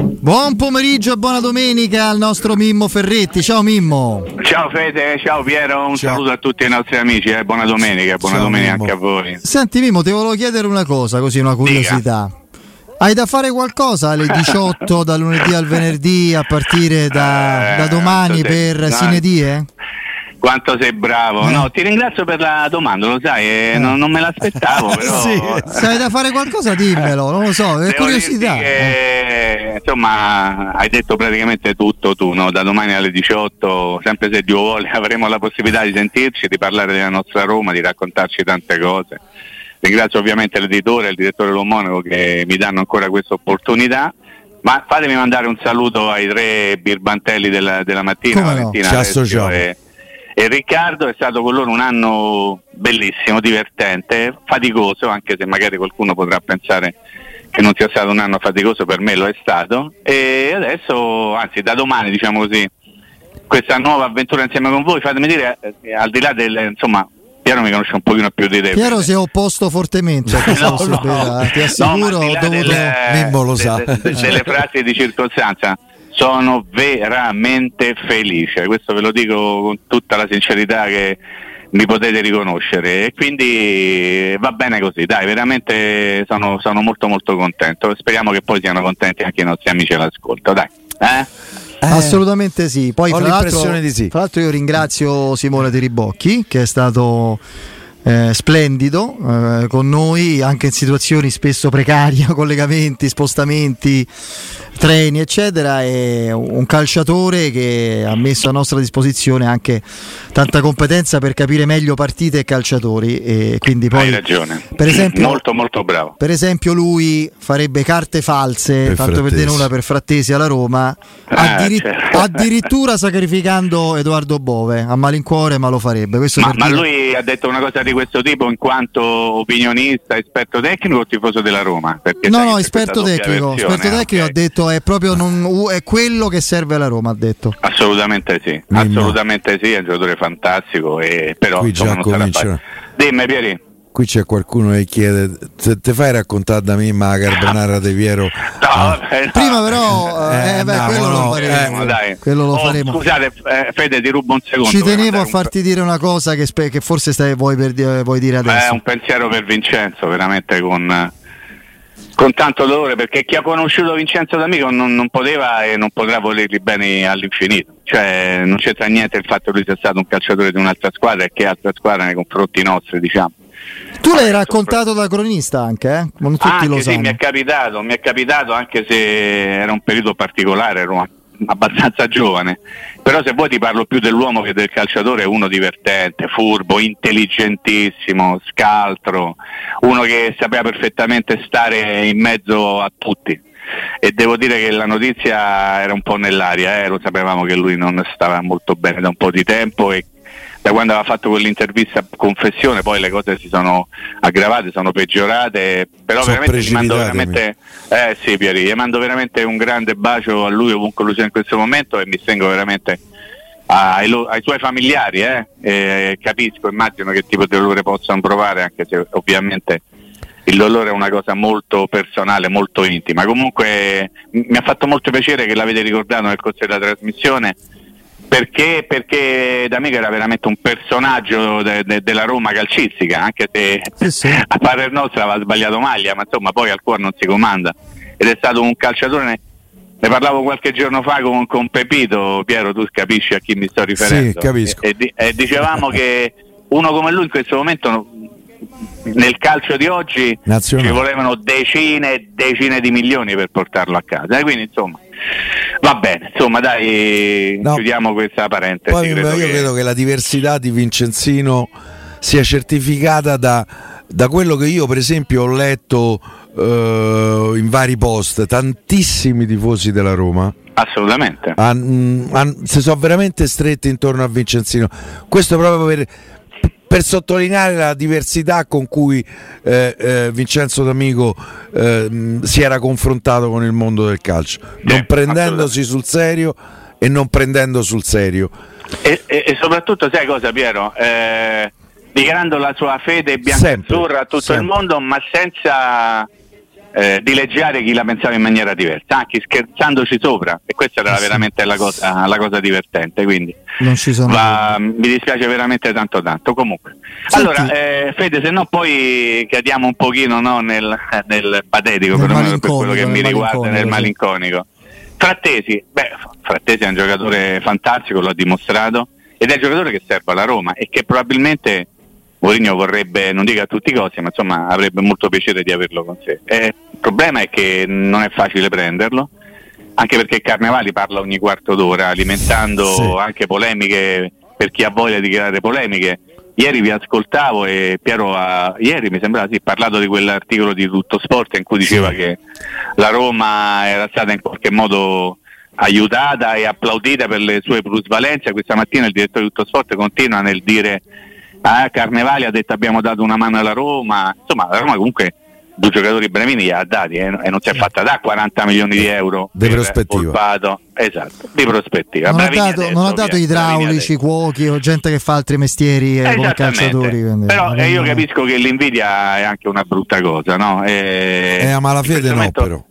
Buon pomeriggio e buona domenica al nostro Mimmo Ferretti. Ciao Mimmo. Ciao Fede, ciao Piero, un ciao. saluto a tutti i nostri amici, eh. buona domenica, buona ciao, domenica Mimmo. anche a voi. Senti Mimmo, ti volevo chiedere una cosa, così una curiosità. Dica. Hai da fare qualcosa alle 18 da lunedì al venerdì a partire da, eh, da domani per no. Sinedie? Quanto sei bravo, eh. no, ti ringrazio per la domanda, lo sai, eh, eh. non, non, me l'aspettavo. Però... sì. Se hai da fare qualcosa, dimmelo, non lo so, è curiosità. Che, insomma, hai detto praticamente tutto tu, no? da domani alle 18, sempre se Dio vuole, avremo la possibilità di sentirci, di parlare della nostra Roma, di raccontarci tante cose. Ringrazio ovviamente l'editore e il direttore Lomonaco che mi danno ancora questa opportunità. Ma fatemi mandare un saluto ai tre birbantelli della, della mattina, Come Valentina no? e, e Riccardo. È stato con loro un anno bellissimo, divertente, faticoso, anche se magari qualcuno potrà pensare che non sia stato un anno faticoso, per me lo è stato. E adesso, anzi da domani diciamo così, questa nuova avventura insieme con voi, fatemi dire, eh, al di là del, insomma, Piero mi conosce un pochino più di te. Piero si è opposto fortemente a questa no, possibilità, no. ti assicuro, no, ho dovuto... delle, Mimmo lo sa. De, de, delle frasi di circostanza sono veramente felice, questo ve lo dico con tutta la sincerità che mi potete riconoscere e quindi va bene così, dai, veramente sono, sono molto molto contento, speriamo che poi siano contenti anche i nostri amici all'ascolto, dai. Eh? Eh, Assolutamente sì. Poi, ho fra l'impressione l'altro, di sì. Fra l'altro, io ringrazio Simone Teribocchi che è stato eh, splendido eh, con noi anche in situazioni spesso precarie, collegamenti, spostamenti, treni eccetera, è un calciatore che ha messo a nostra disposizione anche tanta competenza per capire meglio partite e calciatori e quindi poi Hai ragione. Per esempio, molto molto bravo. Per esempio lui farebbe carte false, per tanto per dire una per Frattesi alla Roma, ah, addir- certo. addirittura sacrificando Edoardo Bove a malincuore, ma lo farebbe. Ma, ma lui ha detto una cosa di questo tipo in quanto opinionista, esperto tecnico o tifoso della Roma? Perché no, no, esperto tecnico, esperto tecnico okay. ha detto è proprio non, è quello che serve alla Roma, ha detto. Assolutamente sì, Mimmo. assolutamente sì, è un giocatore fantastico, e, però Qui già comincia. Dimmi Pieri. Qui c'è qualcuno che chiede se ti fai raccontare da me ma la carbonara di Piero? No, vabbè, no. prima però eh, eh, beh, no, quello, lo faremo, eh, quello lo oh, faremo. scusate eh, Fede ti rubo un secondo ci tenevo a farti dire una cosa che, spe- che forse stai, vuoi, per, vuoi, dire adesso è un pensiero per Vincenzo veramente con con tanto dolore perché chi ha conosciuto Vincenzo D'Amico non, non poteva e non potrà volerli bene all'infinito cioè non c'entra niente il fatto che lui sia stato un calciatore di un'altra squadra e che altra squadra nei confronti nostri diciamo tu l'hai raccontato da cronista anche, eh? Non tutti anche lo sì, sanno. mi è capitato, mi è capitato anche se era un periodo particolare, ero abbastanza giovane. Però se vuoi ti parlo più dell'uomo che del calciatore, uno divertente, furbo, intelligentissimo, scaltro, uno che sapeva perfettamente stare in mezzo a tutti. E devo dire che la notizia era un po' nell'aria, eh? lo sapevamo che lui non stava molto bene da un po' di tempo e da quando aveva fatto quell'intervista confessione poi le cose si sono aggravate, sono peggiorate, però sono veramente gli mando veramente, eh, sì, Pieri, gli mando veramente un grande bacio a lui ovunque lui sia in questo momento e mi stringo veramente ai, ai suoi familiari, eh? E capisco, immagino che tipo di dolore possano provare, anche se ovviamente il dolore è una cosa molto personale, molto intima. Comunque mi ha fatto molto piacere che l'avete ricordato nel corso della trasmissione perché, perché D'Amico era veramente un personaggio de, de, della Roma calcistica, anche se sì, sì. a parer nostra aveva sbagliato maglia, ma insomma poi al cuore non si comanda. Ed è stato un calciatore, ne, ne parlavo qualche giorno fa con, con, Pepito, Piero tu capisci a chi mi sto riferendo. Sì, capisco. E, e, e dicevamo che uno come lui in questo momento nel calcio di oggi Nazionale. ci volevano decine e decine di milioni per portarlo a casa. E quindi insomma Va bene, insomma dai, no. chiudiamo questa parentesi. Poi credo io che... credo che la diversità di Vincenzino sia certificata da, da quello che io per esempio ho letto uh, in vari post, tantissimi tifosi della Roma. Assolutamente. Han, han, si sono veramente stretti intorno a Vincenzino. Questo proprio per, per sottolineare la diversità con cui eh, eh, Vincenzo D'Amico eh, si era confrontato con il mondo del calcio, non prendendosi sul serio e non prendendo sul serio. E, e, e soprattutto, sai cosa, Piero? dichiarando la sua fede bianca-azzurra a tutto sempre. il mondo, ma senza eh, dileggiare chi la pensava in maniera diversa, anche scherzandoci sopra, e questa era eh sì. veramente la cosa, la cosa, divertente. Quindi va, mi dispiace veramente tanto tanto. Comunque, Senti. allora, eh, Fede, se no poi cadiamo un pochino no, nel, nel, patetico, nel per, per quello che mi riguarda, nel malinconico. Frattesi, beh, Frattesi è un giocatore fantastico, l'ha dimostrato, ed è il giocatore che serve alla Roma e che probabilmente Mourinho vorrebbe, non dica a tutti i costi, ma insomma avrebbe molto piacere di averlo con sé. Eh, il problema è che non è facile prenderlo, anche perché Carnevali parla ogni quarto d'ora, alimentando sì. anche polemiche per chi ha voglia di creare polemiche. Ieri vi ascoltavo e Piero ha, ieri mi sembrava sì, parlato di quell'articolo di Tutto Sport in cui diceva sì. che la Roma era stata in qualche modo aiutata e applaudita per le sue plusvalenze. Questa mattina il direttore di Tutto Sport continua nel dire ah, Carnevali ha detto abbiamo dato una mano alla Roma, insomma la Roma comunque due giocatori brevini li ha dati eh, e non si è fatta da 40 milioni di euro di prospettiva. Esatto, di prospettiva. Non ha dato, adesso, non ha dato idraulici, cuochi o gente che fa altri mestieri eh, come calciatori però eh, io capisco che l'invidia è anche una brutta cosa no? e, è a malafede no però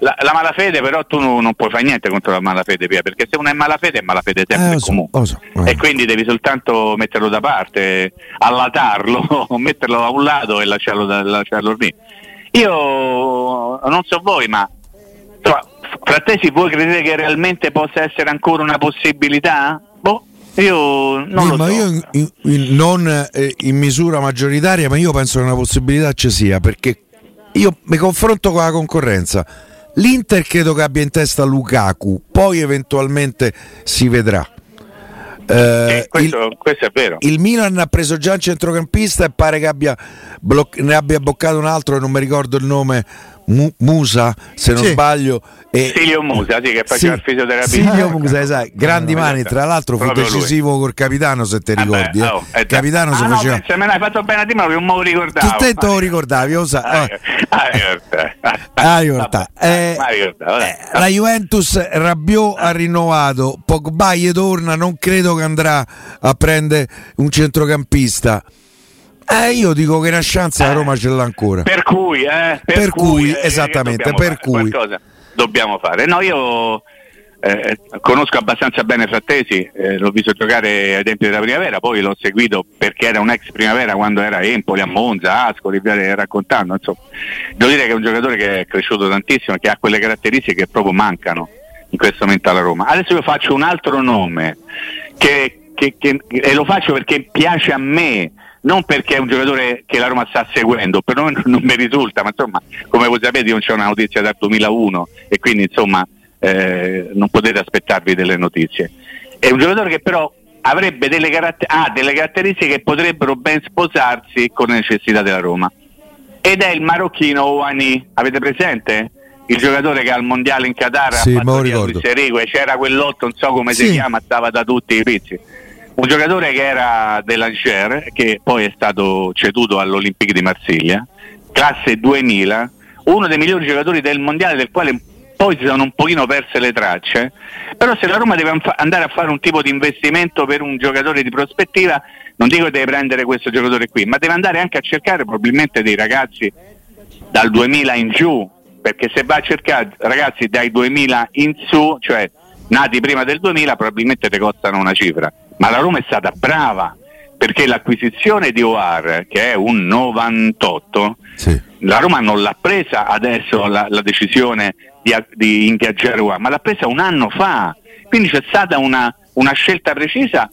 la, la, malafede però tu non, non, puoi fare niente contro la malafede Pia, perché se uno è malafede è malafede sempre eh, comunque so, so, eh. e quindi devi soltanto metterlo da parte allatarlo metterlo a un lato e lasciarlo, lasciarlo lì io non so voi ma insomma, Frattesi voi credete che realmente possa essere ancora una possibilità? Boh io non sì, ma so. io in, in, non eh, in misura maggioritaria ma io penso che una possibilità ci sia perché io mi confronto con la concorrenza L'Inter credo che abbia in testa Lukaku, poi eventualmente si vedrà. Eh, questo, il, questo, è vero. Il Milan ha preso già un centrocampista e pare che abbia bloc- ne abbia boccato un altro non mi ricordo il nome Mu- Musa, se non sì. sbaglio. E... Silvio Musa, sì, che faceva sì. il fisioterapia. Silvio Musa, esatto. Grandi mani, tra l'altro fu decisivo lui. col capitano, se ti ricordi. Vabbè, eh. oh, eh, capitano ah, si no, faceva... Se me l'hai fatto bene a dire, ma non me lo ricordavo. Tu te lo ricordavi, lo sa. Ah, ah, eh, la Juventus Rabiot ha rinnovato, Pogba gli torna, non credo che andrà a prendere un centrocampista. Eh, io dico che una chance la Roma ce l'ha ancora. Per cui, eh, per, per cui, cui eh, esattamente, per cui dobbiamo fare. No, io eh, conosco abbastanza bene Frattesi, eh, l'ho visto giocare ai tempi della primavera, poi l'ho seguito perché era un ex primavera quando era a Empoli, a Monza, Ascoli, raccontando. Insomma. Devo dire che è un giocatore che è cresciuto tantissimo, che ha quelle caratteristiche che proprio mancano in questo momento alla Roma. Adesso io faccio un altro nome che, che, che, e lo faccio perché piace a me non perché è un giocatore che la Roma sta seguendo, per noi non mi risulta, ma insomma, come voi sapete non c'è una notizia dal 2001 e quindi insomma eh, non potete aspettarvi delle notizie. È un giocatore che però avrebbe delle, caratter- ah, delle caratteristiche che potrebbero ben sposarsi con le necessità della Roma. Ed è il marocchino Ouani, avete presente? Il giocatore che al mondiale in Qatar sì, ha fatto Luis Erigue, c'era quell'otto, non so come sì. si chiama, stava da tutti i pizzi un giocatore che era dell'Angers, che poi è stato ceduto all'Olympique di Marsiglia, classe 2000, uno dei migliori giocatori del mondiale del quale poi si sono un pochino perse le tracce, però se la Roma deve andare a fare un tipo di investimento per un giocatore di prospettiva, non dico che deve prendere questo giocatore qui, ma deve andare anche a cercare probabilmente dei ragazzi dal 2000 in giù, perché se va a cercare ragazzi dai 2000 in su, cioè nati prima del 2000, probabilmente ti costano una cifra. Ma la Roma è stata brava perché l'acquisizione di Oar, che è un 98, sì. la Roma non l'ha presa adesso la, la decisione di, di ingaggiare Oar, ma l'ha presa un anno fa. Quindi c'è stata una, una scelta precisa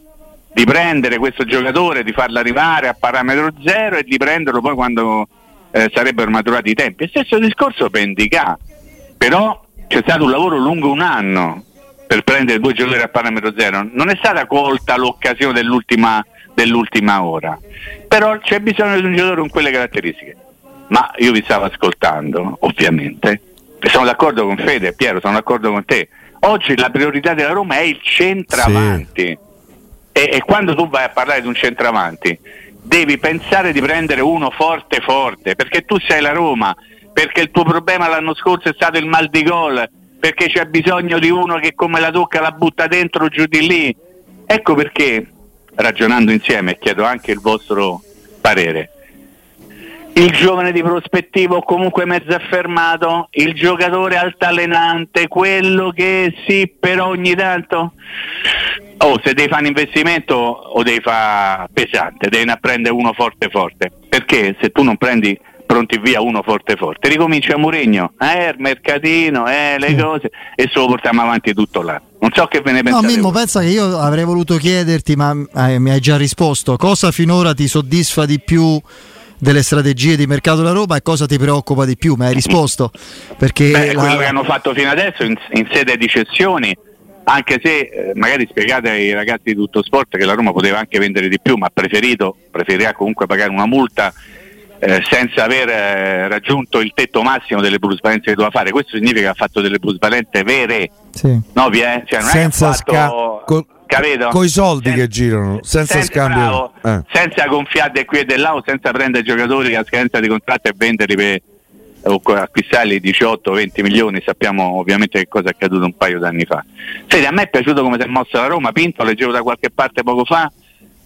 di prendere questo giocatore, di farlo arrivare a parametro zero e di prenderlo poi quando eh, sarebbero maturati i tempi. Il stesso discorso per Indica, però c'è stato un lavoro lungo un anno per prendere due giocatori a parametro zero. Non è stata colta l'occasione dell'ultima, dell'ultima ora, però c'è bisogno di un giocatore con quelle caratteristiche. Ma io vi stavo ascoltando, ovviamente, e sono d'accordo con Fede, Piero, sono d'accordo con te. Oggi la priorità della Roma è il centravanti. Sì. E, e quando tu vai a parlare di un centravanti, devi pensare di prendere uno forte forte, perché tu sei la Roma, perché il tuo problema l'anno scorso è stato il mal di gol, perché c'è bisogno di uno che come la tocca la butta dentro giù di lì. Ecco perché, ragionando insieme, chiedo anche il vostro parere. Il giovane di prospettivo o comunque mezzo affermato, il giocatore altalenante, quello che sì, però ogni tanto. Oh, se devi fare un investimento o devi fare pesante, devi prendere uno forte forte. Perché se tu non prendi pronti via uno forte forte, ricomincia a Mourinho, eh, il mercatino, eh, le cose, e se lo portiamo avanti tutto l'anno. Non so che ve ne pensate. No, Mimmo, pensa che io avrei voluto chiederti, ma eh, mi hai già risposto, cosa finora ti soddisfa di più? Delle strategie di mercato della Roma e cosa ti preoccupa di più? Mi hai risposto? Perché Beh, la... quello che hanno fatto fino adesso in, in sede di cessioni, anche se eh, magari spiegate ai ragazzi di tutto sport che la Roma poteva anche vendere di più, ma ha preferito, preferirà comunque pagare una multa eh, senza aver eh, raggiunto il tetto massimo delle plusvalenze che doveva fare. Questo significa che ha fatto delle plusvalenze vere, sì. no, cioè, non senza è fatto... Sca- capito? Con i soldi Sen- che girano, senza, senza scambio. Bravo, eh. Senza gonfiate qui e di là o senza prendere giocatori a scadenza di contratto e venderli per o acquistarli 18-20 milioni, sappiamo ovviamente che cosa è accaduto un paio d'anni fa. Senti, a me è piaciuto come si è mossa la Roma, Pinto, leggevo da qualche parte poco fa,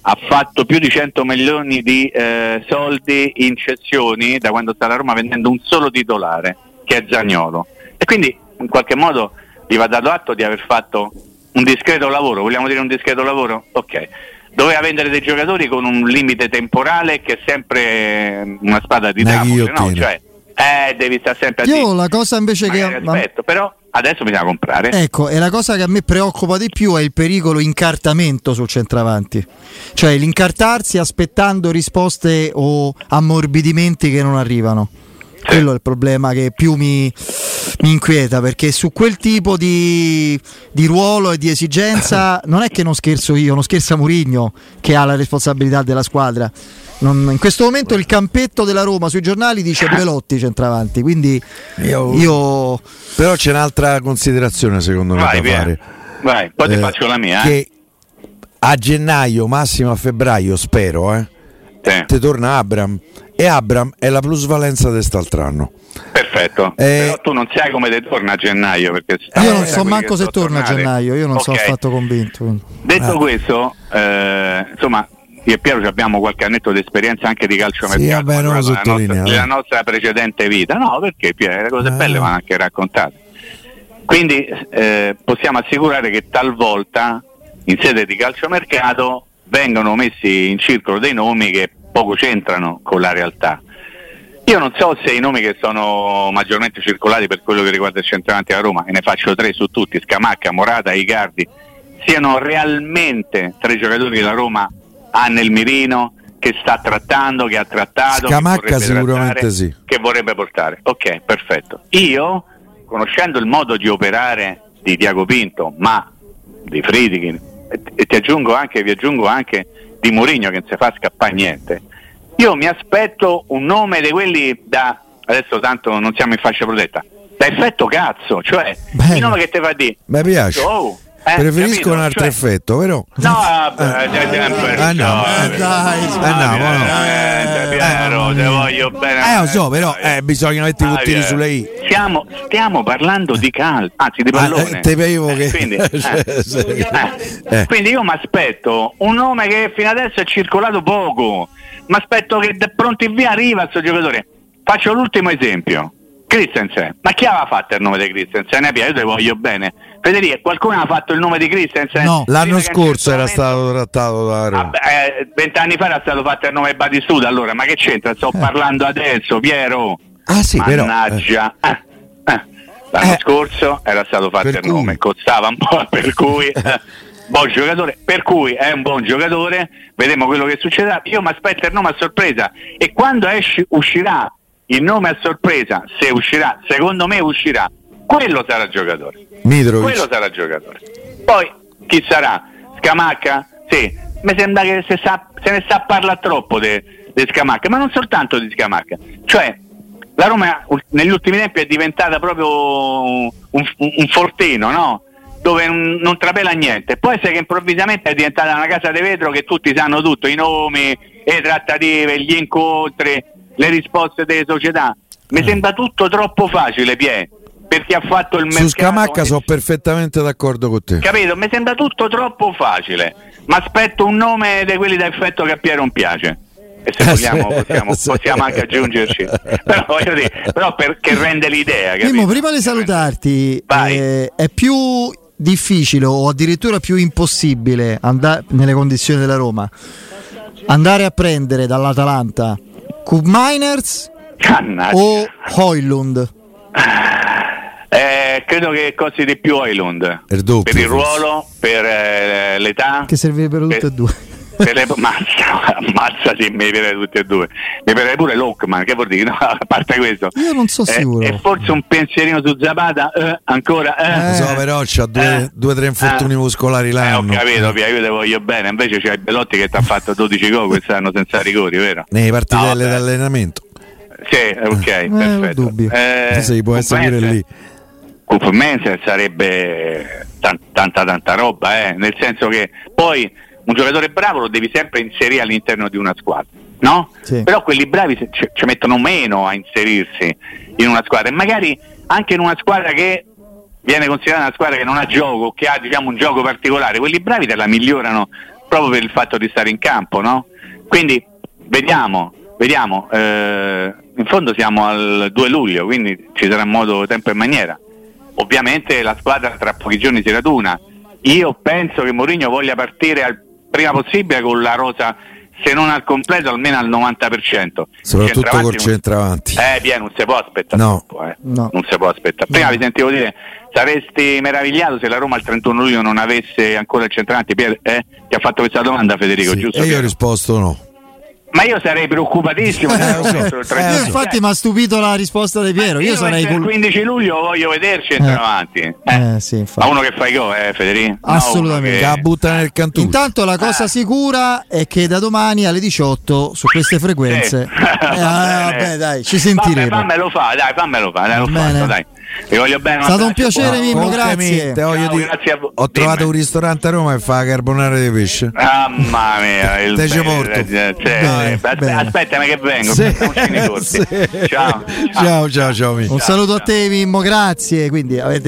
ha fatto più di 100 milioni di eh, soldi in cessioni da quando sta la Roma vendendo un solo titolare, che è Zagnolo. E quindi in qualche modo gli va dato atto di aver fatto un discreto lavoro, vogliamo dire un discreto lavoro? Ok. Doveva vendere dei giocatori con un limite temporale che è sempre una spada di Damocle, no? Cioè, eh, devi stare sempre a Io la cosa invece che... Aspetto, però adesso bisogna comprare. Ecco, e la cosa che a me preoccupa di più è il pericolo incartamento sul centravanti. Cioè l'incartarsi aspettando risposte o ammorbidimenti che non arrivano. Quello è il problema che più mi, mi inquieta perché su quel tipo di, di, ruolo e di esigenza non è che non scherzo io, non scherza Murigno che ha la responsabilità della squadra. Non, in questo momento il campetto della Roma sui giornali dice Belotti centravanti, quindi io, io... Però c'è un'altra considerazione secondo me Vai, da fare. Vai, poi ti eh, faccio la mia. Eh. Che a gennaio, massimo a febbraio, spero, eh, sì. ti torna Abram e Abram è la plusvalenza di quest'altro anno. Perfetto, eh, però tu non sai come ti torna a gennaio. Perché io non so manco se torna a gennaio, io non okay. sono affatto convinto. Quindi. Detto ah. questo, eh, insomma, io e Piero abbiamo qualche annetto di esperienza anche di calcio sì, vabbè, nella, nostra, nella nostra precedente vita. No, perché Piero, le cose eh. belle vanno anche raccontate. Quindi eh, possiamo assicurare che talvolta in sede di calciomercato vengono messi in circolo dei nomi che poco c'entrano con la realtà. Io non so se i nomi che sono maggiormente circolati per quello che riguarda il centravanti a Roma, e ne faccio tre su tutti, Scamacca, Morata, Icardi, siano realmente tre giocatori che la Roma ha nel mirino, che sta trattando, che ha trattato, Scamacca che sicuramente trattare, sì. che vorrebbe portare. Ok, perfetto. Io, conoscendo il modo di operare di Diago Pinto, ma di Friedkin, e ti aggiungo anche, vi aggiungo anche di Mourinho che non si fa scappare niente. Io mi aspetto un nome di quelli da adesso tanto non siamo in fascia protetta, da effetto cazzo, cioè Bene. il nome che ti fa di Mi piace. Oh, eh, Preferisco un altro cioè... effetto, vero? No, eh. Ah, no, eh, ah. Piero, te voglio bene. Eh, lo so, però eh, bisogna mettere i puntini sulle i. Stiamo, stiamo parlando di calcio, anzi di pallone. Ah, te vedevo che... quindi, eh, quindi io mi aspetto un nome che fino adesso è circolato poco. Mi aspetto che pronti via arriva questo giocatore. Faccio l'ultimo esempio. Christensen, ma chi aveva fatto il nome di Christensen? Io te voglio bene. Federico, qualcuno ha fatto il nome di Christensen? No, l'anno scorso era stato trattato da Roma. Eh, vent'anni fa era stato fatto il nome Batistuta, allora, ma che c'entra? Sto eh. parlando adesso, Piero. Ah sì, Mannaggia. però... Eh. eh. L'anno eh. scorso era stato fatto per il cui? nome, costava un po', per cui... buon giocatore, per cui è un buon giocatore, vedremo quello che succederà. Io mi aspetto il nome a sorpresa e quando esci, uscirà il nome a sorpresa, se uscirà, secondo me uscirà, quello sarà giocatore. Mitrovic. Quello sarà giocatore. Poi chi sarà? Scamacca? Sì, mi sembra che se, sa, se ne sa parla troppo di Scamacca, ma non soltanto di Scamacca. Cioè, la Roma negli ultimi tempi è diventata proprio un, un, fortino, no? dove non, non, trapela niente. Poi sai che improvvisamente è diventata una casa di vetro che tutti sanno tutto, i nomi, le trattative, gli incontri, le risposte delle società. Mi eh. sembra tutto troppo facile, Pie, perché ha fatto il mercato. Su Scamacca sono perfettamente d'accordo con te. Capito? Mi sembra tutto troppo facile. Ma aspetto un nome di quelli da effetto che a Piero non piace. e se vogliamo possiamo, possiamo anche aggiungerci. Però, voglio dire, però perché rende l'idea. Mimmo, prima di salutarti, eh, è più difficile o addirittura più impossibile andare nelle condizioni della Roma andare a prendere dall'Atalanta Cub Miners Cannaggia. o Hoylund? Eh, credo che costi di più Hoylund doppio, per il ruolo, per eh, l'età. Che servirebbero tutte per- e due. Per le, mazza, mazza sì, mi piace tutti e due. Mi piace pure Lockman, che vuol dire? No, a parte questo. Io non so Eh, sicuro. E forse un pensierino su Zapata, eh, ancora. Eh. Lo so, però c'ha due, Eh. o tre infortuni Eh. muscolari Eh, ho capito, Pia, io te voglio bene, invece c'hai Belotti che ti ha fatto 12 gol quest'anno senza rigori, vero? Nei partitelle No, d'allenamento. Sì, ok, perfetto. dubbio. Eh, sì, può essere pure lì. Cup Menzel sarebbe tan- tanta tanta roba, eh, nel senso che poi un giocatore bravo lo devi sempre inserire all'interno di una squadra, no? Sì. Però quelli bravi ci, ci mettono meno a inserirsi in una squadra e magari anche in una squadra che viene considerata una squadra che non ha gioco, che ha diciamo un gioco particolare, quelli bravi te la migliorano proprio per il fatto di stare in campo, no? Quindi vediamo, vediamo, eh, in fondo siamo al 2 luglio, quindi ci sarà modo, tempo e maniera. Ovviamente la squadra tra pochi giorni si raduna. Io penso che Mourinho voglia partire al prima possibile con la rosa, se non al completo, almeno al 90%. Soprattutto col centravanti. eh, Pia, non si può aspettare No. troppo, eh. No. Non si può aspettare. Prima vi sentivo dire, saresti meravigliato se la Roma il 31 luglio non avesse ancora il centravanti. Pier, eh? Ti ha fatto questa domanda Federico, Sì, giusto? e io ho risposto no. Ma io sarei preoccupatissimo Eh, lo so. Eh, 31 Io lo so. infatti mi ha stupito la risposta di Piero. Io sarei il col... 15 luglio voglio vederci in Eh. avanti. Eh. Eh, sì. Ma uno che fa i gol, eh, Federico? No, Assolutamente. Che uno la butta nel cantuccio. Intanto la cosa sicura è che da domani alle 18 su queste frequenze Sì. eh, Va vabbè, dai, ci sentiremo. Vabbè, fammelo fa, dai, fammelo fa, dai, Bene. fatto, dai. Vi voglio bene. È stato un piacere, buon- Mimmo, grazie. voglio Ciao, dire, grazie a voi. ho trovato Dimmi. un ristorante a Roma che fa carbonara di pesce. Mamma mia, il Te ci porto. eh, cioè, aspettami che vengo, Sì, sì. Ciao. ciao, ciao, ciao. Mimmo. Un saluto a te, Mimmo, grazie. Quindi avete